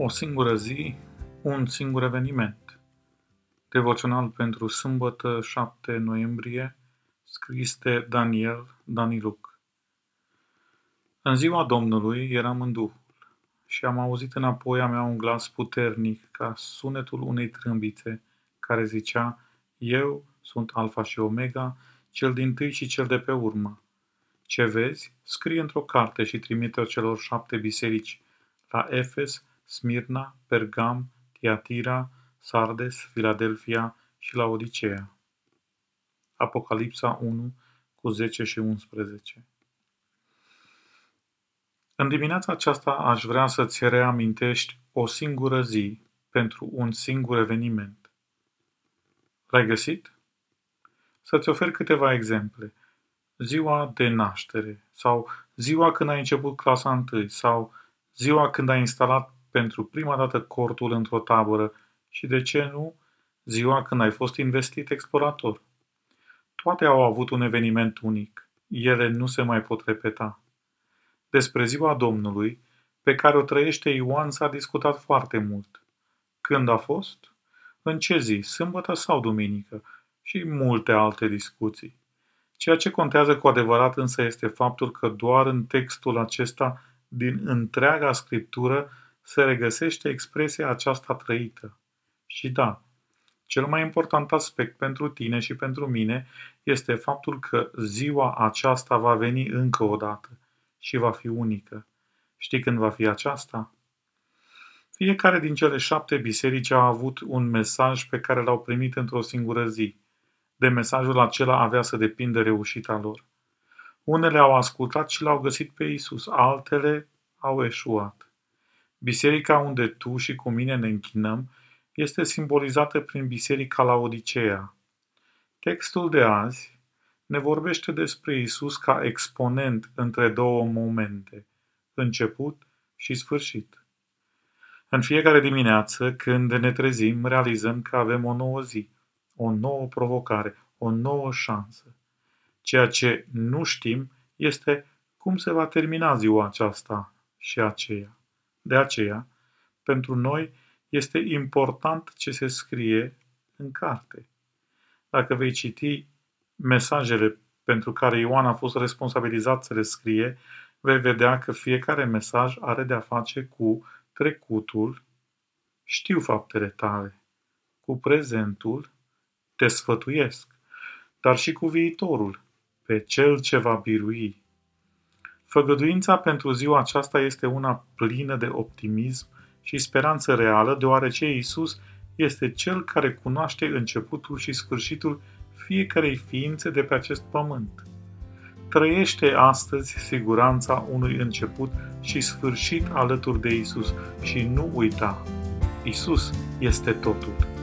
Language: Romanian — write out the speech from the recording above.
O singură zi, un singur eveniment. Devoțional pentru sâmbătă 7 noiembrie, scris de Daniel Daniluc. În ziua Domnului eram în Duhul și am auzit înapoi a mea un glas puternic ca sunetul unei trâmbițe care zicea, Eu sunt Alfa și Omega, cel din tâi și cel de pe urmă. Ce vezi, scrie într-o carte și trimite-o celor șapte biserici, la Efes, Smirna, Pergam, Tiatira, Sardes, Filadelfia și Laodicea. Apocalipsa 1 cu 10 și 11 În dimineața aceasta aș vrea să-ți reamintești o singură zi pentru un singur eveniment. L-ai găsit? Să-ți ofer câteva exemple. Ziua de naștere sau ziua când ai început clasa 1 sau ziua când ai instalat pentru prima dată cortul într-o tabără și, de ce nu, ziua când ai fost investit explorator. Toate au avut un eveniment unic. Ele nu se mai pot repeta. Despre ziua Domnului, pe care o trăiește Ioan, s-a discutat foarte mult. Când a fost? În ce zi? Sâmbătă sau duminică? Și multe alte discuții. Ceea ce contează cu adevărat însă este faptul că doar în textul acesta din întreaga scriptură se regăsește expresia aceasta trăită. Și da, cel mai important aspect pentru tine și pentru mine este faptul că ziua aceasta va veni încă o dată și va fi unică. Știi când va fi aceasta? Fiecare din cele șapte biserici a avut un mesaj pe care l-au primit într-o singură zi. De mesajul acela avea să depindă reușita lor. Unele au ascultat și l-au găsit pe Isus, altele au eșuat. Biserica unde tu și cu mine ne închinăm este simbolizată prin Biserica la Odiceea. Textul de azi ne vorbește despre Isus ca exponent între două momente, început și sfârșit. În fiecare dimineață, când ne trezim, realizăm că avem o nouă zi, o nouă provocare, o nouă șansă. Ceea ce nu știm este cum se va termina ziua aceasta și aceea. De aceea, pentru noi este important ce se scrie în carte. Dacă vei citi mesajele pentru care Ioan a fost responsabilizat să le scrie, vei vedea că fiecare mesaj are de-a face cu trecutul, știu faptele tale, cu prezentul, te sfătuiesc, dar și cu viitorul, pe cel ce va birui. Făgăduința pentru ziua aceasta este una plină de optimism și speranță reală, deoarece Isus este Cel care cunoaște începutul și sfârșitul fiecarei ființe de pe acest pământ. Trăiește astăzi siguranța unui început și sfârșit alături de Isus și nu uita, Isus este totul.